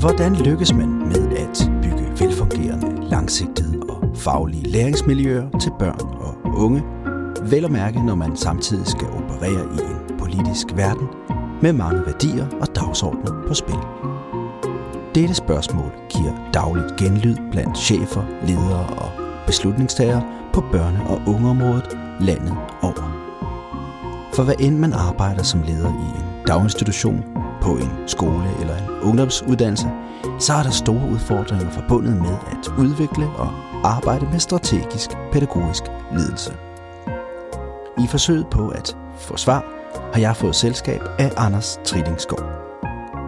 Hvordan lykkes man med at bygge velfungerende, langsigtede og faglige læringsmiljøer til børn og unge? Vel at mærke, når man samtidig skal operere i en politisk verden med mange værdier og dagsordner på spil. Dette spørgsmål giver dagligt genlyd blandt chefer, ledere og beslutningstagere på børne- og ungeområdet landet over. For hvad end man arbejder som leder i en daginstitution, på en skole eller en ungdomsuddannelse, så er der store udfordringer forbundet med at udvikle og arbejde med strategisk pædagogisk ledelse. I forsøget på at få svar, har jeg fået selskab af Anders Trillingsgaard.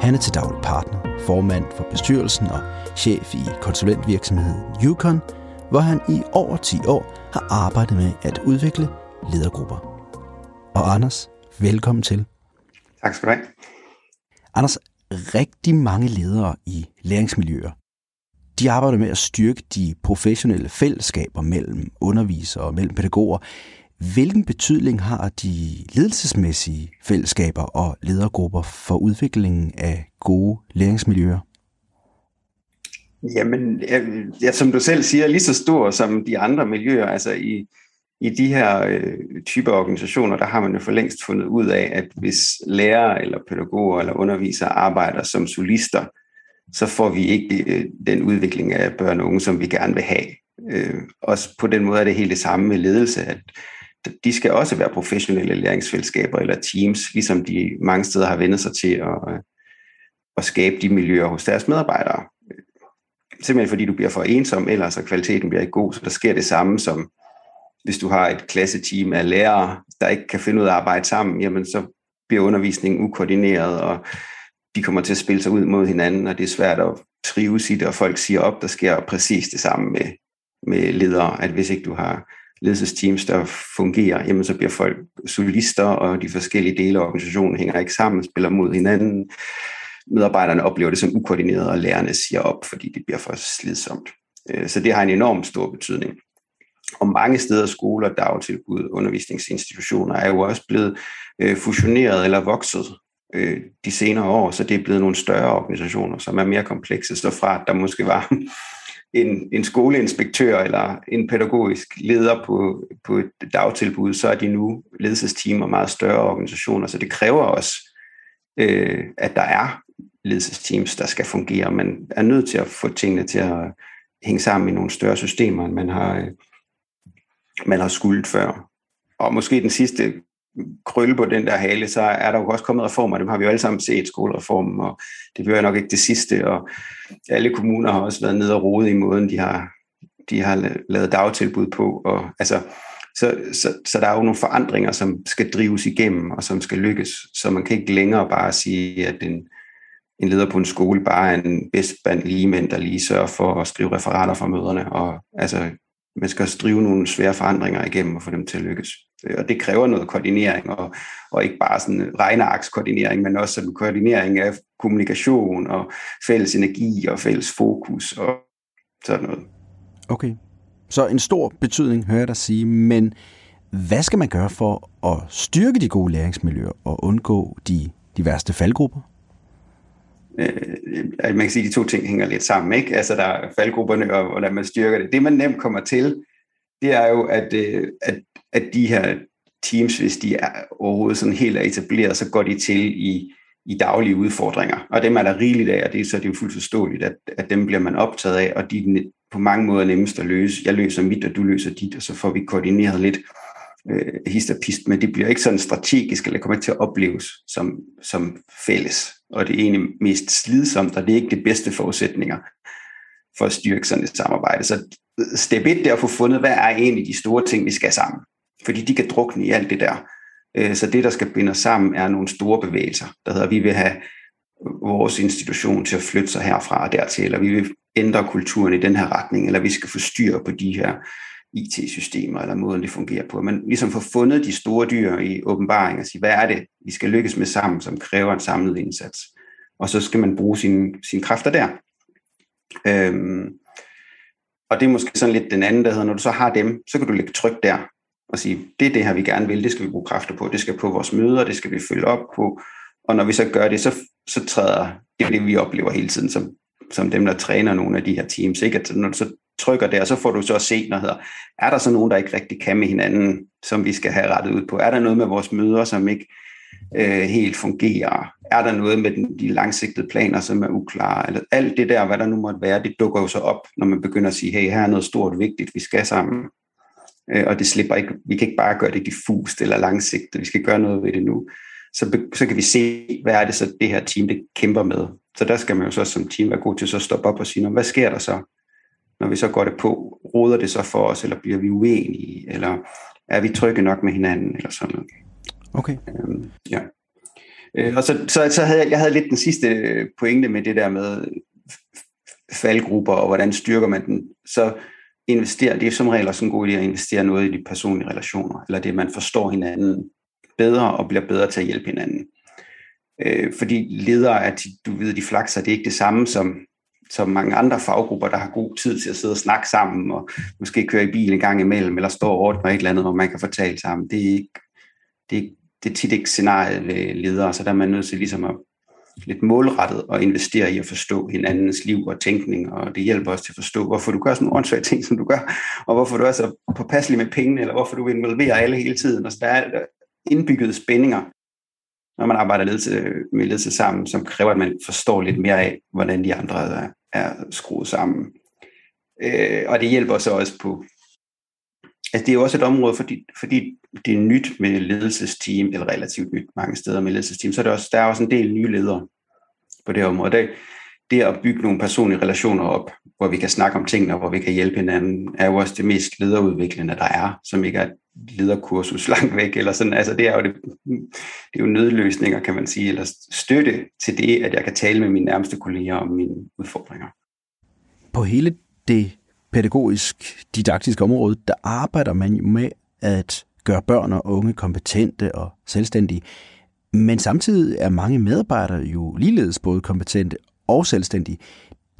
Han er til daglig partner, formand for bestyrelsen og chef i konsulentvirksomheden Yukon, hvor han i over 10 år har arbejdet med at udvikle ledergrupper. Og Anders, velkommen til. Tak skal du have. Anders, rigtig mange ledere i læringsmiljøer, de arbejder med at styrke de professionelle fællesskaber mellem undervisere og mellem pædagoger. Hvilken betydning har de ledelsesmæssige fællesskaber og ledergrupper for udviklingen af gode læringsmiljøer? Jamen, øh, ja, som du selv siger, lige så stor som de andre miljøer. Altså i, i de her øh, typer organisationer, der har man jo for længst fundet ud af, at hvis lærere eller pædagoger eller undervisere arbejder som solister, så får vi ikke øh, den udvikling af børn og unge, som vi gerne vil have. Øh, også på den måde er det helt det samme med ledelse, at de skal også være professionelle læringsfællesskaber eller teams, ligesom de mange steder har vendt sig til at, øh, at skabe de miljøer hos deres medarbejdere. Simpelthen fordi du bliver for ensom, ellers så kvaliteten bliver ikke god, så der sker det samme som hvis du har et klasseteam af lærere, der ikke kan finde ud af at arbejde sammen, jamen så bliver undervisningen ukoordineret, og de kommer til at spille sig ud mod hinanden, og det er svært at trives i det, og folk siger op, der sker præcis det samme med, med ledere, at hvis ikke du har ledelsesteams, der fungerer, jamen så bliver folk solister, og de forskellige dele af organisationen hænger ikke sammen, spiller mod hinanden. Medarbejderne oplever det som ukoordineret, og lærerne siger op, fordi det bliver for slidsomt. Øh, så det har en enorm stor betydning. Og mange steder skoler, dagtilbud, undervisningsinstitutioner er jo også blevet øh, fusioneret eller vokset øh, de senere år, så det er blevet nogle større organisationer, som er mere komplekse. Så fra at der måske var en, en skoleinspektør eller en pædagogisk leder på, på et dagtilbud, så er de nu ledelsesteam og meget større organisationer, så det kræver også, øh, at der er ledelsesteams, der skal fungere. Man er nødt til at få tingene til at hænge sammen i nogle større systemer, end man har, øh, man har skuldt før. Og måske den sidste krølle på den der hale, så er der jo også kommet reformer. Dem har vi jo alle sammen set, skolereformen, og det bliver nok ikke det sidste. Og alle kommuner har også været nede og rode i måden, de har, de har lavet dagtilbud på. Og, altså, så, så, så der er jo nogle forandringer, som skal drives igennem, og som skal lykkes. Så man kan ikke længere bare sige, at en, en leder på en skole bare er en bedst blandt lige mænd, der lige sørger for at skrive referater fra møderne. Og altså, man skal drive nogle svære forandringer igennem og få dem til at lykkes. Og det kræver noget koordinering, og, og ikke bare sådan regnearkskoordinering, men også sådan koordinering af kommunikation og fælles energi og fælles fokus og sådan noget. Okay, så en stor betydning hører jeg dig sige, men hvad skal man gøre for at styrke de gode læringsmiljøer og undgå de, de værste faldgrupper? Øh, man kan sige, at de to ting hænger lidt sammen. Ikke? Altså der er faldgrupperne, og hvordan man styrker det. Det, man nemt kommer til, det er jo, at, øh, at, at de her teams, hvis de er overhovedet sådan helt er etableret, så går de til i, i daglige udfordringer. Og dem er der rigeligt af, og det, så det er jo fuldt forståeligt, at, at dem bliver man optaget af, og de er på mange måder nemmest at løse. Jeg løser mit, og du løser dit, og så får vi koordineret lidt øh, hist og pist, men det bliver ikke sådan strategisk, eller kommer ikke til at opleves som, som fælles og det er egentlig mest slidsomt, og det er ikke de bedste forudsætninger for at styrke sådan et samarbejde. Så step 1 det er at få fundet, hvad er egentlig de store ting, vi skal sammen. Fordi de kan drukne i alt det der. Øh, så det, der skal binde os sammen, er nogle store bevægelser, der hedder, at vi vil have vores institution til at flytte sig herfra og dertil, eller vi vil ændre kulturen i den her retning, eller vi skal få styr på de her IT-systemer, eller måden det fungerer på. Men ligesom få fundet de store dyr i åbenbaring og sige, hvad er det, vi skal lykkes med sammen, som kræver en samlet indsats. Og så skal man bruge sine, sine kræfter der. Øhm, og det er måske sådan lidt den anden, der hedder, når du så har dem, så kan du lægge tryk der og sige, det er det her, vi gerne vil, det skal vi bruge kræfter på, det skal på vores møder, det skal vi følge op på, Og når vi så gør det, så, så træder det, det vi oplever hele tiden som, som dem, der træner nogle af de her teams. Ikke? At når du så trykker der, så får du så at se, når hedder, er der så nogen, der ikke rigtig kan med hinanden, som vi skal have rettet ud på? Er der noget med vores møder, som ikke øh, helt fungerer? Er der noget med den, de langsigtede planer, som er uklare? Eller alt det der, hvad der nu måtte være, det dukker jo så op, når man begynder at sige, hey, her er noget stort vigtigt, vi skal sammen. Øh, og det slipper ikke, vi kan ikke bare gøre det diffust eller langsigtet, vi skal gøre noget ved det nu. Så, så kan vi se, hvad er det så, det her team det kæmper med. Så der skal man jo så som team være god til så at stoppe op og sige, hvad sker der så? Når vi så går det på, råder det så for os, eller bliver vi uenige, eller er vi trygge nok med hinanden, eller sådan noget. Okay. Øhm, ja. Øh, og så, så, så havde jeg, jeg havde lidt den sidste pointe med det der med faldgrupper, og hvordan styrker man den. Så investere, det er som regel også en god idé at investere noget i de personlige relationer, eller det, man forstår hinanden bedre og bliver bedre til at hjælpe hinanden. Øh, fordi ledere er, du ved, de flakser, det er ikke det samme som, som mange andre faggrupper, der har god tid til at sidde og snakke sammen, og måske køre i bil en gang imellem, eller stå og med et eller andet, hvor man kan fortælle sammen. Det er, ikke, det er, det er tit ikke scenariet ved ledere, så der er man nødt til ligesom at lidt målrettet og investere i at forstå hinandens liv og tænkning, og det hjælper os til at forstå, hvorfor du gør sådan nogle åndssvage ting, som du gør, og hvorfor du er så påpasselig med pengene, eller hvorfor du vil alle hele tiden. Og så der er indbyggede spændinger, når man arbejder ledelse, med ledelse sammen, som kræver, at man forstår lidt mere af, hvordan de andre er, er skruet sammen. Øh, og det hjælper så også på, altså det er også et område, fordi, fordi det er nyt med ledelsesteam, eller relativt nyt mange steder med ledelsesteam, så er der, også, der er også en del nye ledere på det område. Der, det at bygge nogle personlige relationer op, hvor vi kan snakke om tingene, og hvor vi kan hjælpe hinanden, er jo også det mest lederudviklende, der er, som ikke er et lederkursus langt væk, eller sådan. Altså det er jo, det, det er jo nødløsninger, kan man sige, eller støtte til det, at jeg kan tale med mine nærmeste kolleger om mine udfordringer. På hele det pædagogisk didaktiske område, der arbejder man jo med at gøre børn og unge kompetente og selvstændige. Men samtidig er mange medarbejdere jo ligeledes både kompetente og selvstændige.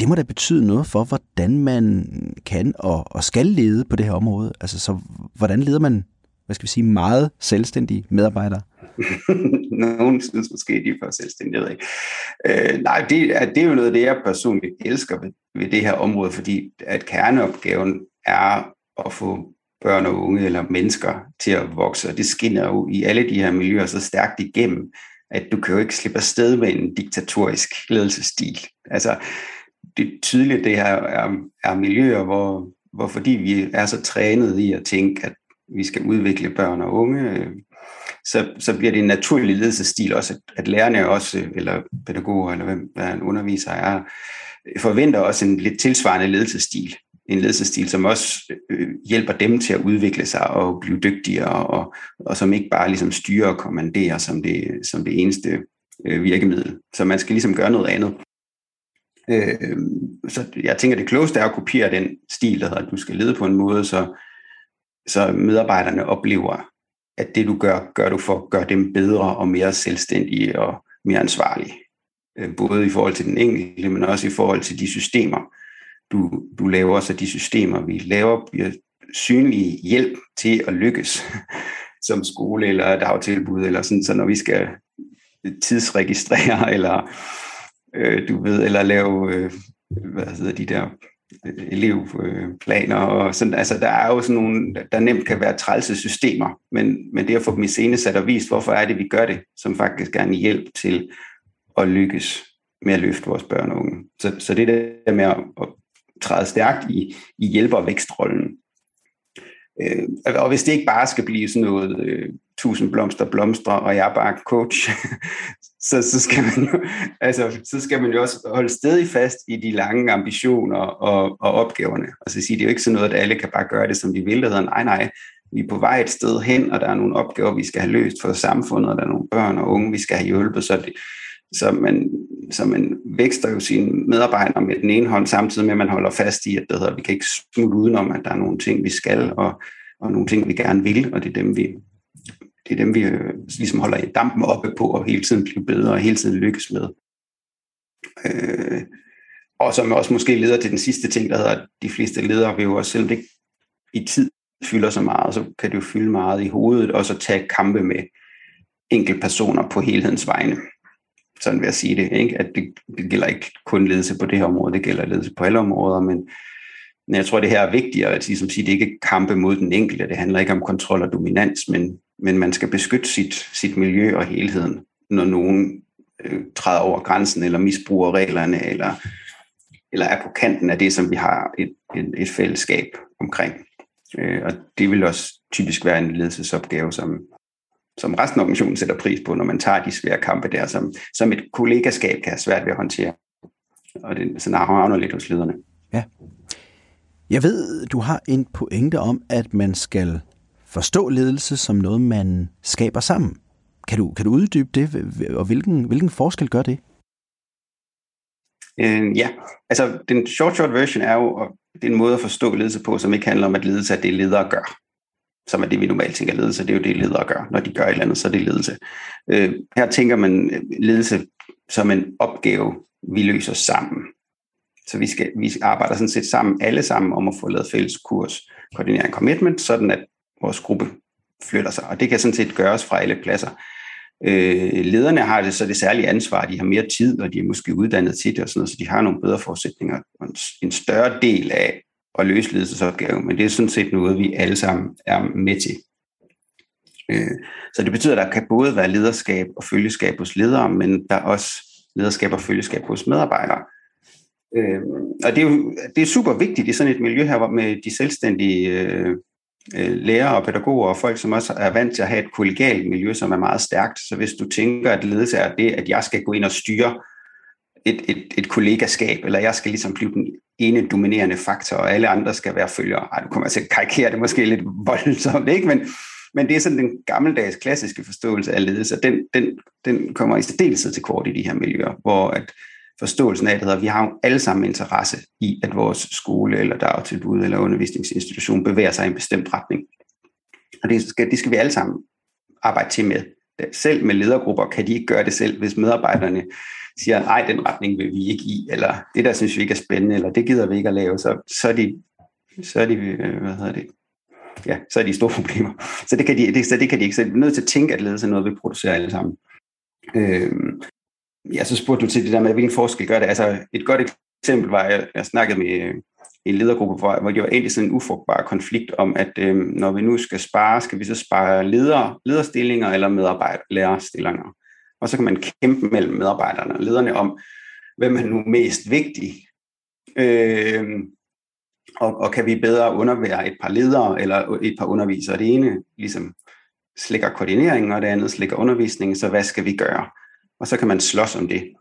Det må da betyde noget for, hvordan man kan og, og skal lede på det her område. Altså, så hvordan leder man, hvad skal vi sige, meget selvstændige medarbejdere? Nogen synes måske, de er for selvstændige, jeg ikke. Øh, nej, det er, det er jo noget af det, jeg personligt elsker ved, ved det her område, fordi at kerneopgaven er at få børn og unge eller mennesker til at vokse, og det skinner jo i alle de her miljøer så stærkt igennem, at du kan jo ikke slippe afsted med en diktatorisk ledelsesstil. Altså, det er tydeligt, det her er, er miljøer, hvor, hvor fordi vi er så trænet i at tænke, at vi skal udvikle børn og unge, øh, så, så bliver det en naturlig ledelsesstil også, at, at lærerne også, eller pædagoger, eller hvem der en underviser er, forventer også en lidt tilsvarende ledelsesstil en ledelsesstil, som også øh, hjælper dem til at udvikle sig og blive dygtigere, og, og som ikke bare ligesom styrer og kommanderer som det, som det eneste øh, virkemiddel. Så man skal ligesom gøre noget andet. Øh, så jeg tænker, det klogeste er at kopiere den stil, der hedder, at du skal lede på en måde, så, så medarbejderne oplever, at det du gør, gør du for at gøre dem bedre og mere selvstændige og mere ansvarlige. Øh, både i forhold til den enkelte, men også i forhold til de systemer, du, du laver, så de systemer, vi laver, bliver synlig hjælp til at lykkes som skole eller dagtilbud, eller sådan, så når vi skal tidsregistrere, eller øh, du ved, eller lave, øh, hvad hedder de der øh, elevplaner og sådan, altså der er jo sådan nogle, der nemt kan være trælse systemer, men, men det at få dem i scene sat og vist, hvorfor er det, vi gør det, som faktisk er en hjælp til at lykkes med at løfte vores børn og unge. Så, så det der med at, at træde stærkt i, i hjælper-vækstrollen. Øh, og hvis det ikke bare skal blive sådan noget øh, tusind blomster blomstre, og jeg er bare coach, så, så, skal man jo, altså, så skal man jo også holde stedig fast i de lange ambitioner og, og opgaverne. Og så sige, det er jo ikke sådan noget, at alle kan bare gøre det, som de vil. Det hedder, nej, nej, vi er på vej et sted hen, og der er nogle opgaver, vi skal have løst for samfundet, og der er nogle børn og unge, vi skal have hjulpet, så, det, så man, så man vækster jo sine medarbejdere med den ene hånd, samtidig med, at man holder fast i, at det hedder, vi kan ikke smutte udenom, at der er nogle ting, vi skal, og, og nogle ting, vi gerne vil, og det er dem, vi, det er dem, vi øh, ligesom holder i dampen oppe på, og hele tiden bliver bedre, og hele tiden lykkes med. Øh, og som også måske leder til den sidste ting, der hedder, at de fleste ledere vil jo også, selvom det ikke i tid fylder så meget, så kan det jo fylde meget i hovedet, og så tage kampe med enkelte personer på helhedens vegne sådan vil jeg sige det, ikke? at det, det gælder ikke kun ledelse på det her område, det gælder ledelse på alle områder, men, men jeg tror, det her er vigtigere at sige, som siger, det er ikke kampe mod den enkelte, det handler ikke om kontrol og dominans, men, men man skal beskytte sit, sit miljø og helheden, når nogen øh, træder over grænsen, eller misbruger reglerne, eller, eller er på kanten af det, som vi har et, et, et fællesskab omkring. Øh, og det vil også typisk være en ledelsesopgave, som, som resten af organisationen sætter pris på, når man tager de svære kampe der, som, som et kollegaskab kan have svært ved at håndtere. Og det er sådan havner lidt hos lederne. Ja. Jeg ved, du har en pointe om, at man skal forstå ledelse som noget, man skaber sammen. Kan du, kan du uddybe det, og hvilken, hvilken forskel gør det? Øh, ja, altså den short short version er jo, det er en måde at forstå ledelse på, som ikke handler om, at ledelse er det, ledere gør som er det, vi normalt tænker ledelse, det er jo det, ledere gør. Når de gør et eller andet, så er det ledelse. Øh, her tænker man øh, ledelse som en opgave, vi løser sammen. Så vi, skal, vi arbejder sådan set sammen, alle sammen, om at få lavet fælles kurs, koordinering commitment, sådan at vores gruppe flytter sig. Og det kan sådan set gøres fra alle pladser. Øh, lederne har det så det særlige ansvar, de har mere tid, og de er måske uddannet til det, og sådan noget, så de har nogle bedre forudsætninger. En større del af at løse ledelsesopgaven, men det er sådan set noget, vi alle sammen er med til. Øh, så det betyder, at der kan både være lederskab og følgeskab hos ledere, men der er også lederskab og følgeskab hos medarbejdere. Øh, og det er jo det er super vigtigt i sådan et miljø her med de selvstændige øh, lærere og pædagoger og folk, som også er vant til at have et kollegialt miljø, som er meget stærkt. Så hvis du tænker, at ledelse er det, at jeg skal gå ind og styre et, et, et kollegaskab, eller jeg skal ligesom blive den ene dominerende faktor, og alle andre skal være følgere. Ej, du kommer til at karikere det måske lidt voldsomt, ikke? Men, men det er sådan den gammeldags klassiske forståelse af ledelse, den, den, den kommer i særdeleshed til kort i de her miljøer, hvor at forståelsen af det at vi har jo alle sammen interesse i, at vores skole eller dagtilbud eller undervisningsinstitution bevæger sig i en bestemt retning. Og det skal, det skal vi alle sammen arbejde til med. Selv med ledergrupper kan de ikke gøre det selv, hvis medarbejderne siger, nej, den retning vil vi ikke i, eller det der synes vi ikke er spændende, eller det gider vi ikke at lave, så, så er de, så er de øh, hvad hedder det, ja, så er de store problemer. Så det kan de, det, så det kan de ikke. Så de er nødt til at tænke, at ledelse er noget, vi producerer alle sammen. Øhm, ja, så spurgte du til det der med, hvilken forskel gør det. Altså, et godt eksempel var, at jeg snakkede med øh, en ledergruppe, hvor, hvor det var egentlig sådan en ufrugtbar konflikt om, at øh, når vi nu skal spare, skal vi så spare leder, lederstillinger eller medarbejderlærerstillinger. Og så kan man kæmpe mellem medarbejderne og lederne om, hvem er nu mest vigtig. Øh, og, og kan vi bedre undervære et par ledere eller et par undervisere. Det ene ligesom slikker koordineringen, og det andet slikker undervisningen, så hvad skal vi gøre? Og så kan man slås om det.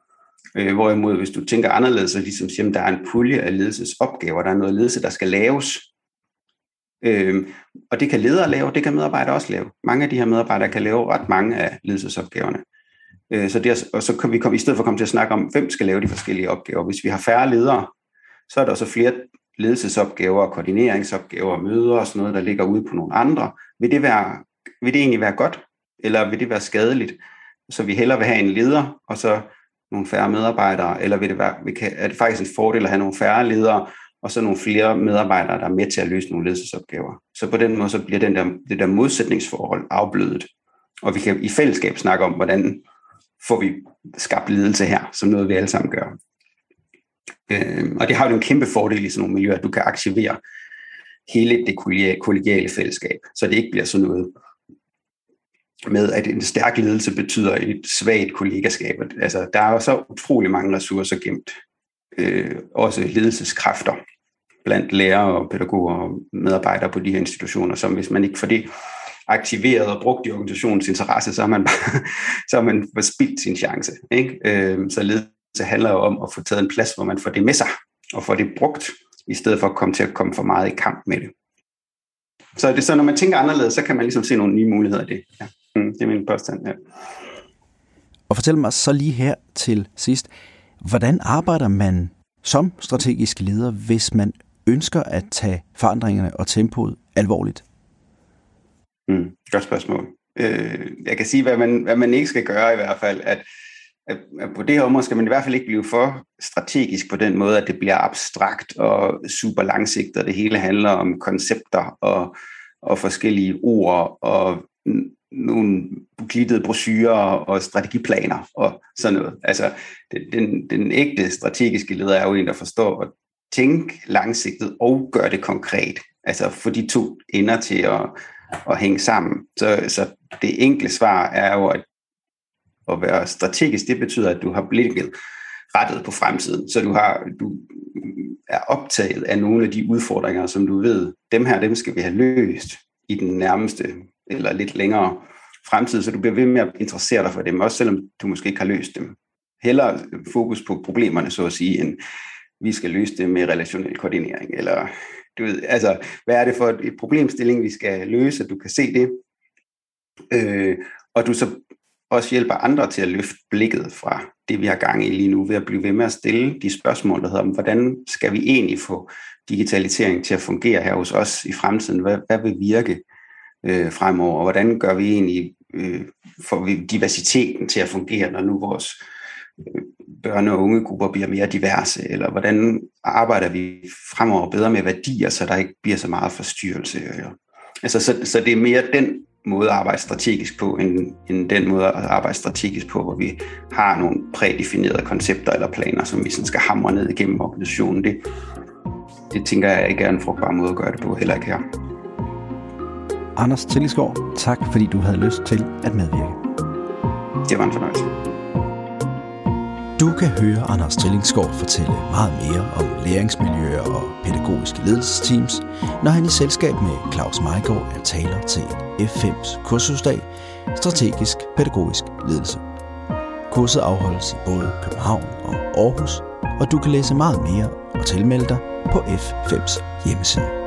Øh, hvorimod, hvis du tænker anderledes, så ligesom siger, at der er en pulje af ledelsesopgaver, der er noget ledelse, der skal laves. Øh, og det kan ledere lave, det kan medarbejdere også lave. Mange af de her medarbejdere kan lave ret mange af ledelsesopgaverne. Øh, så det, og så kan vi komme, i stedet for at komme til at snakke om, hvem skal lave de forskellige opgaver. Hvis vi har færre ledere, så er der så flere ledelsesopgaver, koordineringsopgaver, møder og sådan noget, der ligger ude på nogle andre. Vil det, være, vil det egentlig være godt, eller vil det være skadeligt? Så vi hellere vil have en leder, og så nogle færre medarbejdere, eller vil det være, vi kan, er det faktisk en fordel at have nogle færre ledere, og så nogle flere medarbejdere, der er med til at løse nogle ledelsesopgaver. Så på den måde så bliver den der, det der modsætningsforhold afblødet. Og vi kan i fællesskab snakke om, hvordan får vi skabt ledelse her, som noget vi alle sammen gør. Øh, og det har jo en kæmpe fordel i sådan nogle miljøer, at du kan aktivere hele det kollegiale fællesskab, så det ikke bliver sådan noget med, at en stærk ledelse betyder et svagt kollegaskab. Altså, der er jo så utrolig mange ressourcer gemt. Øh, også ledelseskræfter blandt lærere og pædagoger og medarbejdere på de her institutioner, som hvis man ikke får det aktiveret og brugt i organisationens interesse, så har man, bare, så har man spildt sin chance. Ikke? Øh, så ledelse handler jo om at få taget en plads, hvor man får det med sig, og får det brugt, i stedet for at komme til at komme for meget i kamp med det. Så, det, så når man tænker anderledes, så kan man ligesom se nogle nye muligheder i det. Ja. Mm, det er min påstand, ja. Og fortæl mig så lige her til sidst, hvordan arbejder man som strategisk leder, hvis man ønsker at tage forandringerne og tempoet alvorligt? Mm, godt spørgsmål. Øh, jeg kan sige, hvad man, hvad man ikke skal gøre i hvert fald, at, at, at på det her område skal man i hvert fald ikke blive for strategisk på den måde, at det bliver abstrakt og super langsigtet, og det hele handler om koncepter og, og forskellige ord og nogle glittede brochurer og strategiplaner og sådan noget. Altså, den, den ægte strategiske leder er jo en, der forstår at tænke langsigtet og gøre det konkret. Altså få de to ender til at, at hænge sammen. Så, så det enkle svar er jo, at at være strategisk, det betyder, at du har blikket rettet på fremtiden. Så du, har, du er optaget af nogle af de udfordringer, som du ved, dem her, dem skal vi have løst i den nærmeste eller lidt længere fremtid, så du bliver ved med at interessere dig for dem, også selvom du måske ikke har løst dem. Heller fokus på problemerne, så at sige, end vi skal løse det med relationel koordinering, eller du ved, altså, hvad er det for et problemstilling, vi skal løse, at du kan se det, øh, og du så også hjælper andre til at løfte blikket fra det, vi har gang i lige nu, ved at blive ved med at stille de spørgsmål, der hedder, hvordan skal vi egentlig få digitalisering til at fungere her hos os i fremtiden? Hvad, hvad vil virke øh, fremover, og hvordan gør vi egentlig, øh, får vi diversiteten til at fungere, når nu vores øh, børne- og ungegrupper bliver mere diverse, eller hvordan arbejder vi fremover bedre med værdier, så der ikke bliver så meget forstyrrelse. Eller, altså, så, så det er mere den måde at arbejde strategisk på, end, end den måde at arbejde strategisk på, hvor vi har nogle prædefinerede koncepter eller planer, som vi sådan skal hamre ned igennem organisationen. Det, det tænker jeg ikke er en frugtbar måde at gøre det på, heller ikke her. Anders Tillisgaard, tak fordi du havde lyst til at medvirke. Det var en fornøjelse. Du kan høre Anders Trillingsgaard fortælle meget mere om læringsmiljøer og pædagogiske ledelsesteams, når han i selskab med Claus Meigård er taler til F5's kursusdag Strategisk Pædagogisk Ledelse. Kurset afholdes i både København og Aarhus, og du kan læse meget mere og tilmelde dig på F5's hjemmeside.